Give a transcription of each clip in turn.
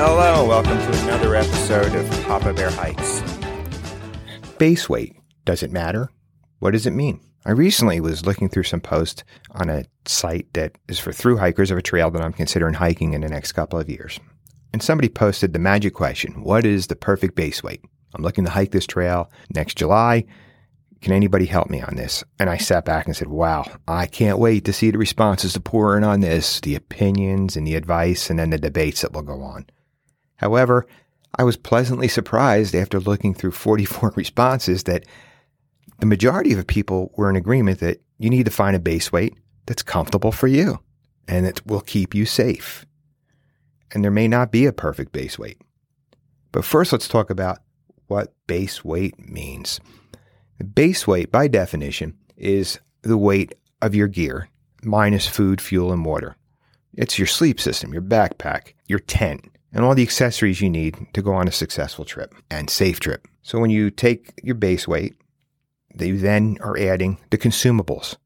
Hello, welcome to another episode of Papa Bear Hikes. Base weight, does it matter? What does it mean? I recently was looking through some posts on a site that is for through hikers of a trail that I'm considering hiking in the next couple of years. And somebody posted the magic question What is the perfect base weight? I'm looking to hike this trail next July. Can anybody help me on this? And I sat back and said, Wow, I can't wait to see the responses to pour in on this, the opinions and the advice, and then the debates that will go on. However, I was pleasantly surprised after looking through 44 responses that the majority of people were in agreement that you need to find a base weight that's comfortable for you and that will keep you safe. And there may not be a perfect base weight. But first, let's talk about what base weight means. Base weight, by definition, is the weight of your gear minus food, fuel, and water. It's your sleep system, your backpack, your tent, and all the accessories you need to go on a successful trip and safe trip. So when you take your base weight they then are adding the consumables,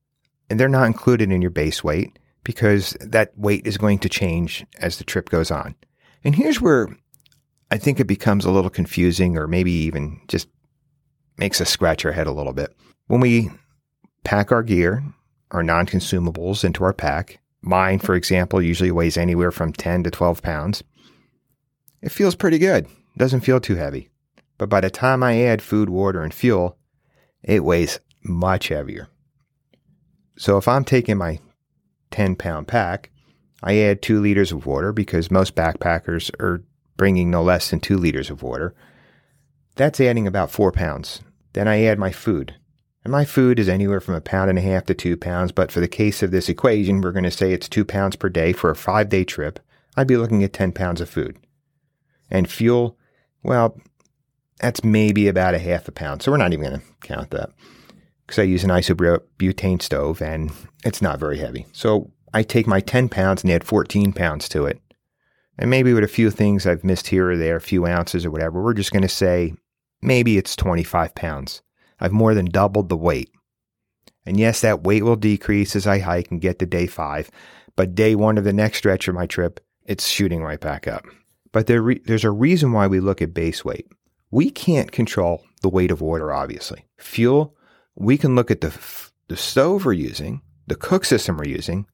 and they're not included in your base weight because that weight is going to change as the trip goes on. And here's where I think it becomes a little confusing or maybe even just makes us scratch our head a little bit. When we pack our gear, our non consumables into our pack, mine, for example, usually weighs anywhere from 10 to 12 pounds. It feels pretty good, doesn't feel too heavy. But by the time I add food, water, and fuel, it weighs much heavier. So if I'm taking my 10 pound pack, I add two liters of water because most backpackers are bringing no less than two liters of water. That's adding about four pounds. Then I add my food. And my food is anywhere from a pound and a half to two pounds, but for the case of this equation, we're going to say it's two pounds per day for a five day trip. I'd be looking at 10 pounds of food. And fuel, well, that's maybe about a half a pound. So we're not even going to count that because I use an isobutane stove and it's not very heavy. So I take my 10 pounds and add 14 pounds to it. And maybe with a few things I've missed here or there, a few ounces or whatever, we're just going to say maybe it's 25 pounds. I've more than doubled the weight. And yes, that weight will decrease as I hike and get to day five. But day one of the next stretch of my trip, it's shooting right back up. But there re- there's a reason why we look at base weight. We can't control the weight of water, obviously. Fuel, we can look at the, the stove we're using, the cook system we're using,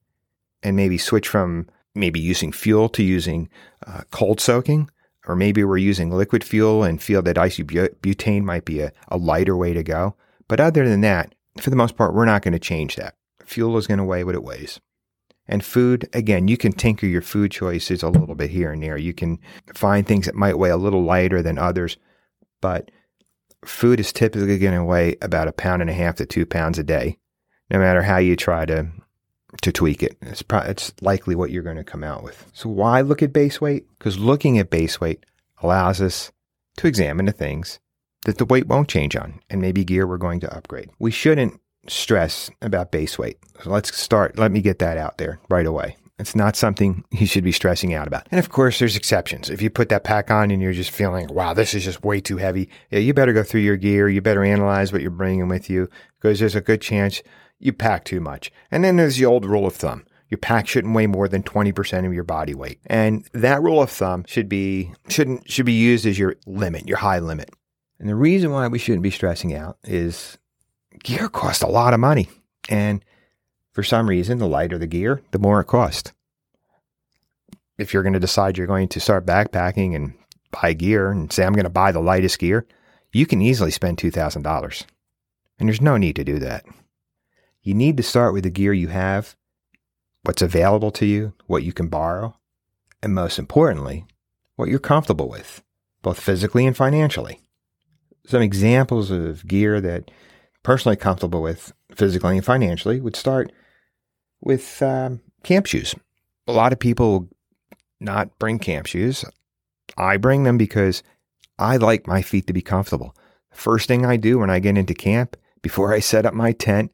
and maybe switch from maybe using fuel to using uh, cold soaking, or maybe we're using liquid fuel and feel that isobutane might be a, a lighter way to go. But other than that, for the most part, we're not going to change that. Fuel is going to weigh what it weighs. And food, again, you can tinker your food choices a little bit here and there. You can find things that might weigh a little lighter than others but food is typically going to weigh about a pound and a half to two pounds a day, no matter how you try to to tweak it. It's pro- it's likely what you're going to come out with. So why look at base weight? Because looking at base weight allows us to examine the things that the weight won't change on, and maybe gear we're going to upgrade. We shouldn't stress about base weight. So let's start. Let me get that out there right away. It's not something you should be stressing out about. And of course, there's exceptions. If you put that pack on and you're just feeling, wow, this is just way too heavy, yeah, you better go through your gear. You better analyze what you're bringing with you because there's a good chance you pack too much. And then there's the old rule of thumb. Your pack shouldn't weigh more than 20% of your body weight. And that rule of thumb should be shouldn't should be used as your limit, your high limit. And the reason why we shouldn't be stressing out is gear costs a lot of money. And for some reason, the lighter the gear, the more it costs. If you're going to decide you're going to start backpacking and buy gear and say, I'm going to buy the lightest gear, you can easily spend $2,000. And there's no need to do that. You need to start with the gear you have, what's available to you, what you can borrow, and most importantly, what you're comfortable with, both physically and financially. Some examples of gear that personally comfortable with physically and financially would start with um, camp shoes. A lot of people not bring camp shoes. I bring them because I like my feet to be comfortable. First thing I do when I get into camp, before I set up my tent,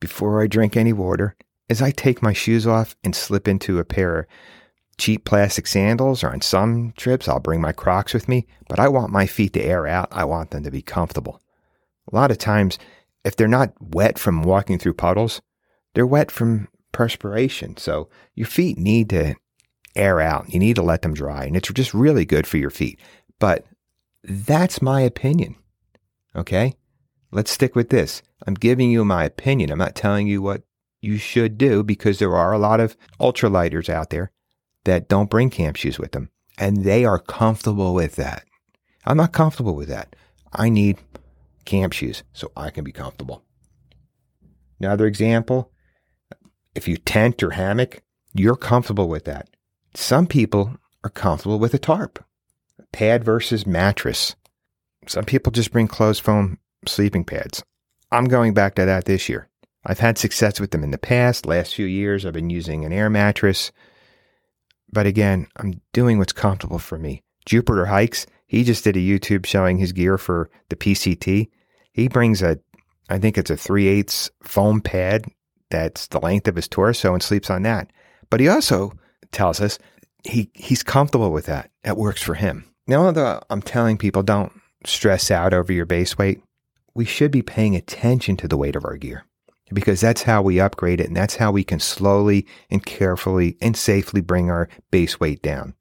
before I drink any water, is I take my shoes off and slip into a pair of cheap plastic sandals, or on some trips, I'll bring my Crocs with me, but I want my feet to air out. I want them to be comfortable. A lot of times, if they're not wet from walking through puddles, they're wet from perspiration. So your feet need to air out. You need to let them dry. And it's just really good for your feet. But that's my opinion. Okay? Let's stick with this. I'm giving you my opinion. I'm not telling you what you should do because there are a lot of ultralighters out there that don't bring camp shoes with them and they are comfortable with that. I'm not comfortable with that. I need camp shoes so I can be comfortable. Another example if you tent or hammock, you're comfortable with that. Some people are comfortable with a tarp, pad versus mattress. Some people just bring closed foam sleeping pads. I'm going back to that this year. I've had success with them in the past. Last few years, I've been using an air mattress. But again, I'm doing what's comfortable for me. Jupiter Hikes, he just did a YouTube showing his gear for the PCT. He brings a, I think it's a 3 eighths foam pad that's the length of his torso and sleeps on that. But he also tells us he, he's comfortable with that. It works for him. Now, although I'm telling people don't stress out over your base weight, we should be paying attention to the weight of our gear because that's how we upgrade it and that's how we can slowly and carefully and safely bring our base weight down.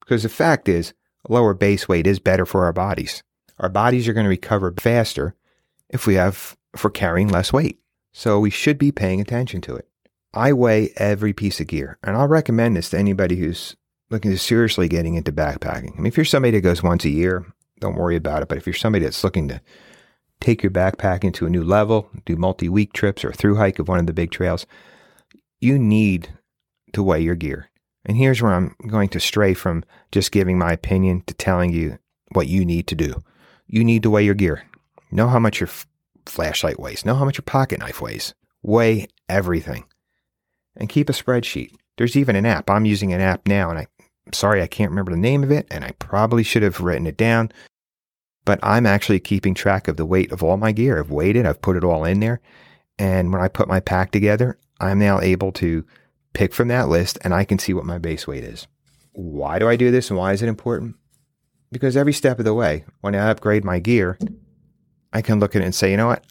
Because the fact is, lower base weight is better for our bodies. Our bodies are going to recover faster if we have for carrying less weight. So we should be paying attention to it. I weigh every piece of gear, and I'll recommend this to anybody who's looking to seriously getting into backpacking. I mean, if you're somebody that goes once a year, don't worry about it. But if you're somebody that's looking to take your backpacking to a new level, do multi week trips or through hike of one of the big trails, you need to weigh your gear. And here's where I'm going to stray from just giving my opinion to telling you what you need to do. You need to weigh your gear. Know how much your f- flashlight weighs. Know how much your pocket knife weighs. Weigh everything. And keep a spreadsheet. There's even an app. I'm using an app now, and I, I'm sorry I can't remember the name of it, and I probably should have written it down but I'm actually keeping track of the weight of all my gear. I've weighed it, I've put it all in there. And when I put my pack together, I'm now able to pick from that list and I can see what my base weight is. Why do I do this and why is it important? Because every step of the way, when I upgrade my gear, I can look at it and say, you know what?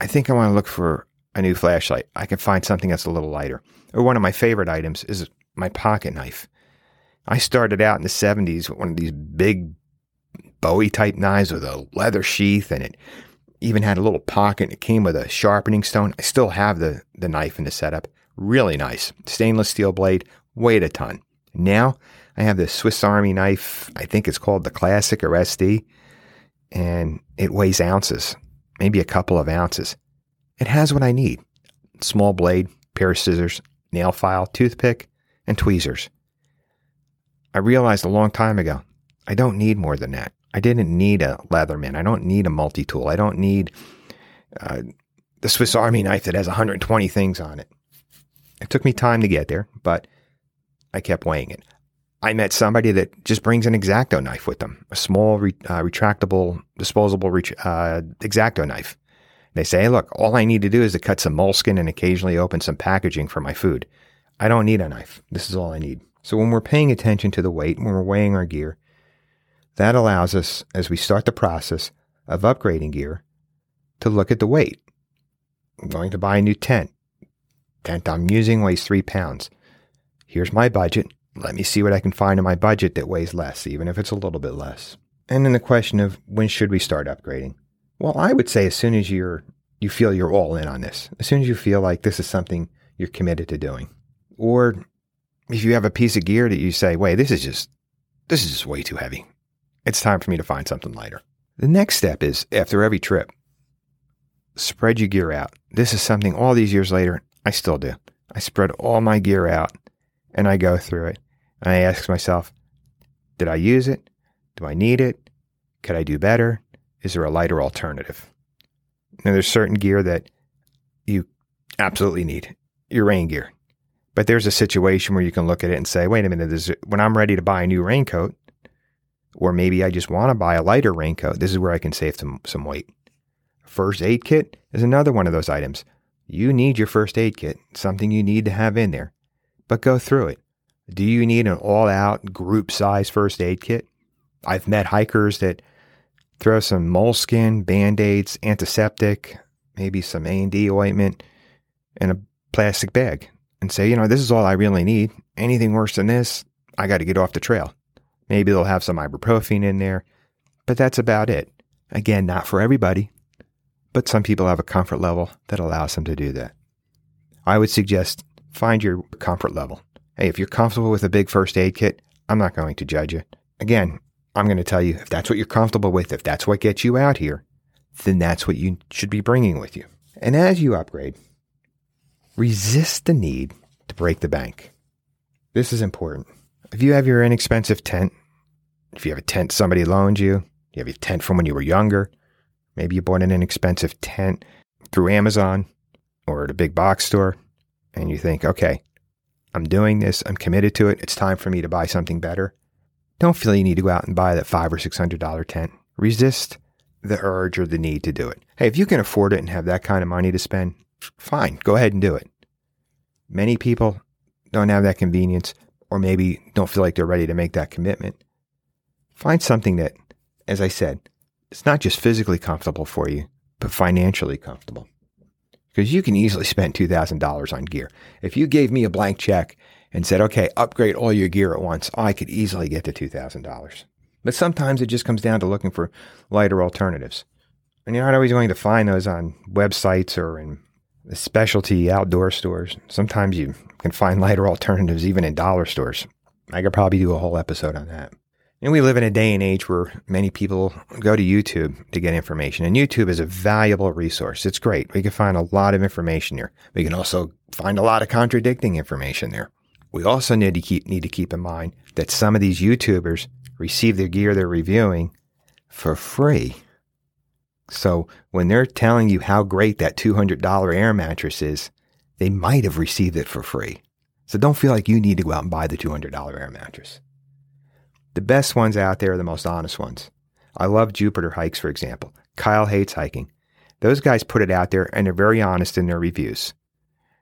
I think I want to look for a new flashlight. I can find something that's a little lighter. Or one of my favorite items is my pocket knife. I started out in the 70s with one of these big Bowie type knives with a leather sheath and it even had a little pocket. And it came with a sharpening stone. I still have the, the knife in the setup. Really nice. Stainless steel blade, weighed a ton. Now I have this Swiss Army knife. I think it's called the Classic or SD, and it weighs ounces, maybe a couple of ounces. It has what I need small blade, pair of scissors, nail file, toothpick, and tweezers. I realized a long time ago I don't need more than that. I didn't need a Leatherman. I don't need a multi tool. I don't need uh, the Swiss Army knife that has 120 things on it. It took me time to get there, but I kept weighing it. I met somebody that just brings an exacto knife with them, a small re- uh, retractable, disposable re- uh, exacto knife. They say, look, all I need to do is to cut some moleskin and occasionally open some packaging for my food. I don't need a knife. This is all I need. So when we're paying attention to the weight, when we're weighing our gear, that allows us, as we start the process of upgrading gear, to look at the weight. I'm going to buy a new tent. Tent I'm using weighs three pounds. Here's my budget. Let me see what I can find in my budget that weighs less, even if it's a little bit less. And then the question of when should we start upgrading? Well, I would say as soon as you're you feel you're all in on this, as soon as you feel like this is something you're committed to doing, or if you have a piece of gear that you say, "Wait, this is just this is just way too heavy it's time for me to find something lighter. The next step is after every trip, spread your gear out. This is something all these years later, I still do. I spread all my gear out and I go through it. And I ask myself, did I use it? Do I need it? Could I do better? Is there a lighter alternative? Now, there's certain gear that you absolutely need your rain gear. But there's a situation where you can look at it and say, wait a minute, when I'm ready to buy a new raincoat, or maybe I just want to buy a lighter raincoat. This is where I can save some, some weight. First aid kit is another one of those items. You need your first aid kit, something you need to have in there. But go through it. Do you need an all out group size first aid kit? I've met hikers that throw some moleskin, band aids, antiseptic, maybe some A&D ointment in a plastic bag and say, you know, this is all I really need. anything worse than this, I got to get off the trail. Maybe they'll have some ibuprofen in there, but that's about it. Again, not for everybody, but some people have a comfort level that allows them to do that. I would suggest find your comfort level. Hey, if you're comfortable with a big first aid kit, I'm not going to judge you. Again, I'm going to tell you if that's what you're comfortable with, if that's what gets you out here, then that's what you should be bringing with you. And as you upgrade, resist the need to break the bank. This is important. If you have your inexpensive tent, if you have a tent somebody loaned you, you have your tent from when you were younger, maybe you bought an inexpensive tent through Amazon or at a big box store, and you think, okay, I'm doing this, I'm committed to it, it's time for me to buy something better. Don't feel you need to go out and buy that five or six hundred dollar tent. Resist the urge or the need to do it. Hey, if you can afford it and have that kind of money to spend, fine, go ahead and do it. Many people don't have that convenience or maybe don't feel like they're ready to make that commitment. Find something that, as I said, it's not just physically comfortable for you, but financially comfortable. Because you can easily spend $2,000 on gear. If you gave me a blank check and said, okay, upgrade all your gear at once, I could easily get to $2,000. But sometimes it just comes down to looking for lighter alternatives. And you're not always going to find those on websites or in specialty outdoor stores. Sometimes you can find lighter alternatives even in dollar stores. I could probably do a whole episode on that. And we live in a day and age where many people go to YouTube to get information. And YouTube is a valuable resource. It's great. We can find a lot of information there. We can also find a lot of contradicting information there. We also need to keep need to keep in mind that some of these YouTubers receive their gear they're reviewing for free. So when they're telling you how great that $200 air mattress is, they might have received it for free. So don't feel like you need to go out and buy the $200 air mattress. The best ones out there are the most honest ones. I love Jupiter hikes, for example. Kyle hates hiking. Those guys put it out there and they're very honest in their reviews.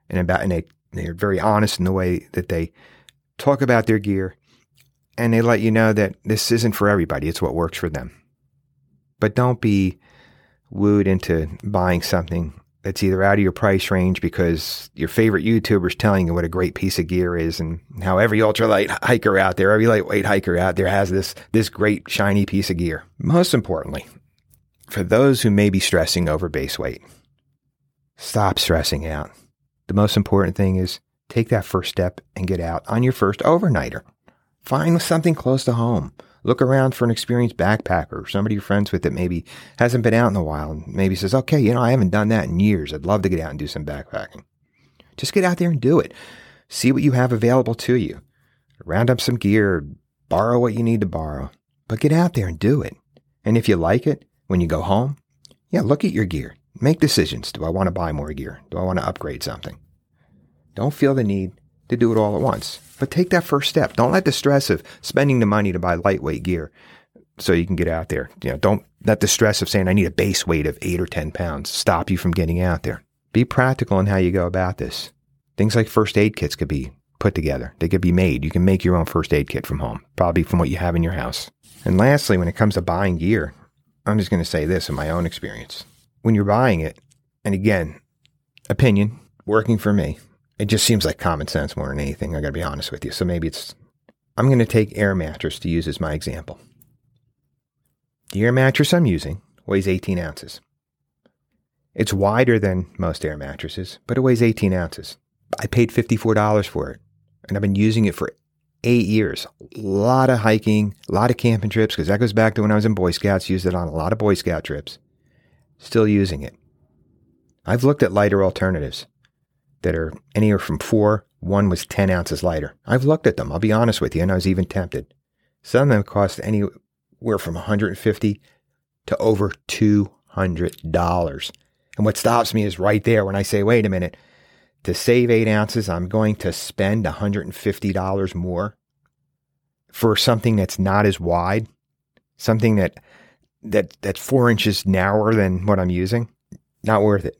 And about and they they're very honest in the way that they talk about their gear and they let you know that this isn't for everybody. It's what works for them. But don't be wooed into buying something that's either out of your price range because your favorite YouTuber is telling you what a great piece of gear is and how every ultralight hiker out there, every lightweight hiker out there has this, this great shiny piece of gear. Most importantly, for those who may be stressing over base weight, stop stressing out. The most important thing is take that first step and get out on your first overnighter. Find something close to home. Look around for an experienced backpacker somebody you're friends with that maybe hasn't been out in a while and maybe says, okay, you know, I haven't done that in years. I'd love to get out and do some backpacking. Just get out there and do it. See what you have available to you. Round up some gear, borrow what you need to borrow, but get out there and do it. And if you like it, when you go home, yeah, look at your gear. Make decisions. Do I want to buy more gear? Do I want to upgrade something? Don't feel the need to do it all at once. But take that first step. Don't let the stress of spending the money to buy lightweight gear so you can get out there. You know, don't let the stress of saying I need a base weight of eight or 10 pounds stop you from getting out there. Be practical in how you go about this. Things like first aid kits could be put together. They could be made. You can make your own first aid kit from home, probably from what you have in your house. And lastly, when it comes to buying gear, I'm just going to say this in my own experience. When you're buying it, and again, opinion, working for me, it just seems like common sense more than anything. I got to be honest with you. So maybe it's, I'm going to take air mattress to use as my example. The air mattress I'm using weighs 18 ounces. It's wider than most air mattresses, but it weighs 18 ounces. I paid $54 for it, and I've been using it for eight years. A lot of hiking, a lot of camping trips, because that goes back to when I was in Boy Scouts, used it on a lot of Boy Scout trips. Still using it. I've looked at lighter alternatives that are anywhere from four. One was 10 ounces lighter. I've looked at them. I'll be honest with you. And I was even tempted. Some of them cost anywhere from 150 to over $200. And what stops me is right there when I say, wait a minute, to save eight ounces, I'm going to spend $150 more for something that's not as wide, something that that that's four inches narrower than what I'm using. Not worth it.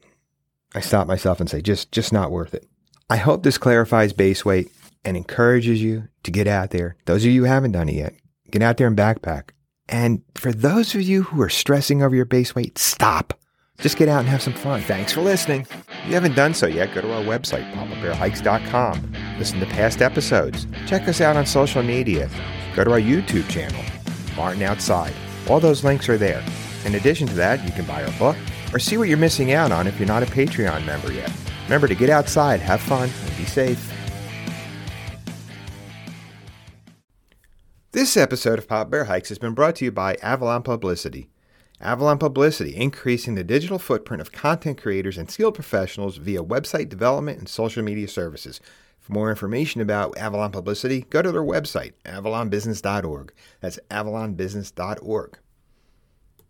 I stop myself and say, just, just not worth it. I hope this clarifies base weight and encourages you to get out there. Those of you who haven't done it yet, get out there and backpack. And for those of you who are stressing over your base weight, stop. Just get out and have some fun. Thanks for listening. If you haven't done so yet, go to our website, papabearhikes.com. Listen to past episodes. Check us out on social media. Go to our YouTube channel, Martin Outside. All those links are there. In addition to that, you can buy our book or see what you're missing out on if you're not a Patreon member yet. Remember to get outside, have fun, and be safe. This episode of Papa Bear Hikes has been brought to you by Avalon Publicity. Avalon Publicity, increasing the digital footprint of content creators and skilled professionals via website development and social media services. For more information about Avalon Publicity, go to their website, avalonbusiness.org. That's avalonbusiness.org.